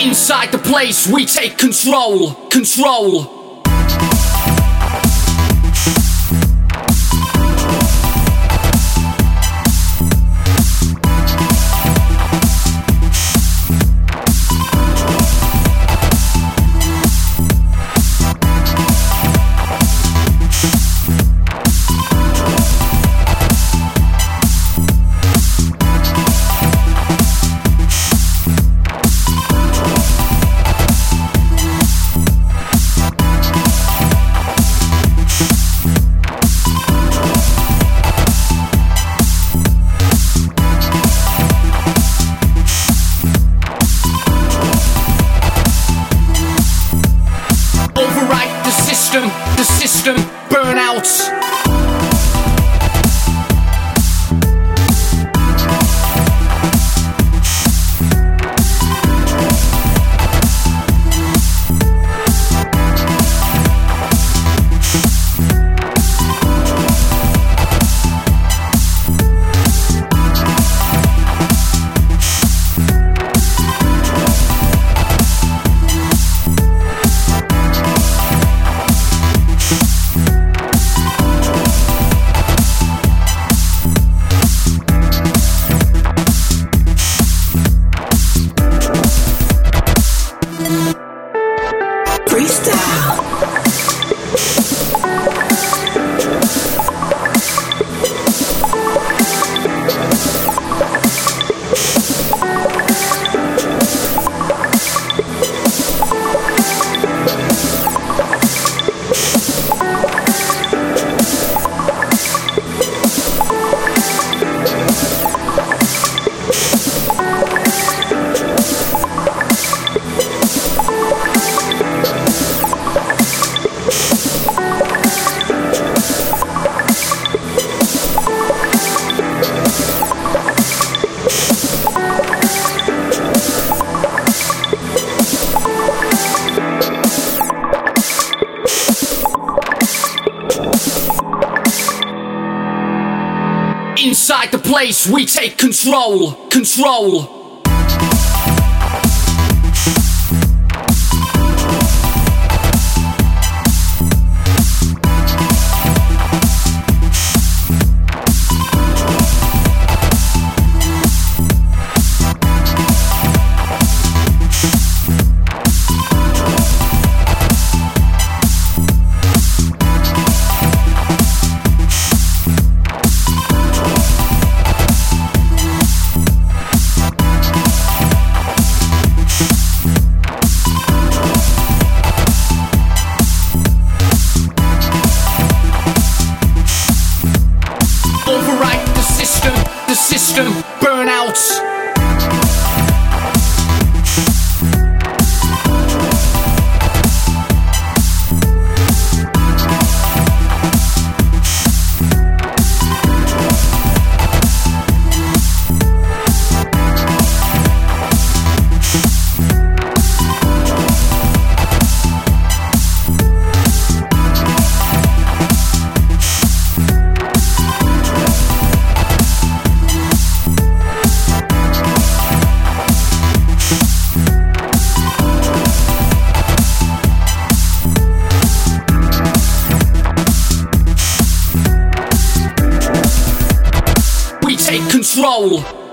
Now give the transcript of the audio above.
Inside the place, we take control, control. Inside the place, we take control, control. System, burnouts. Oh.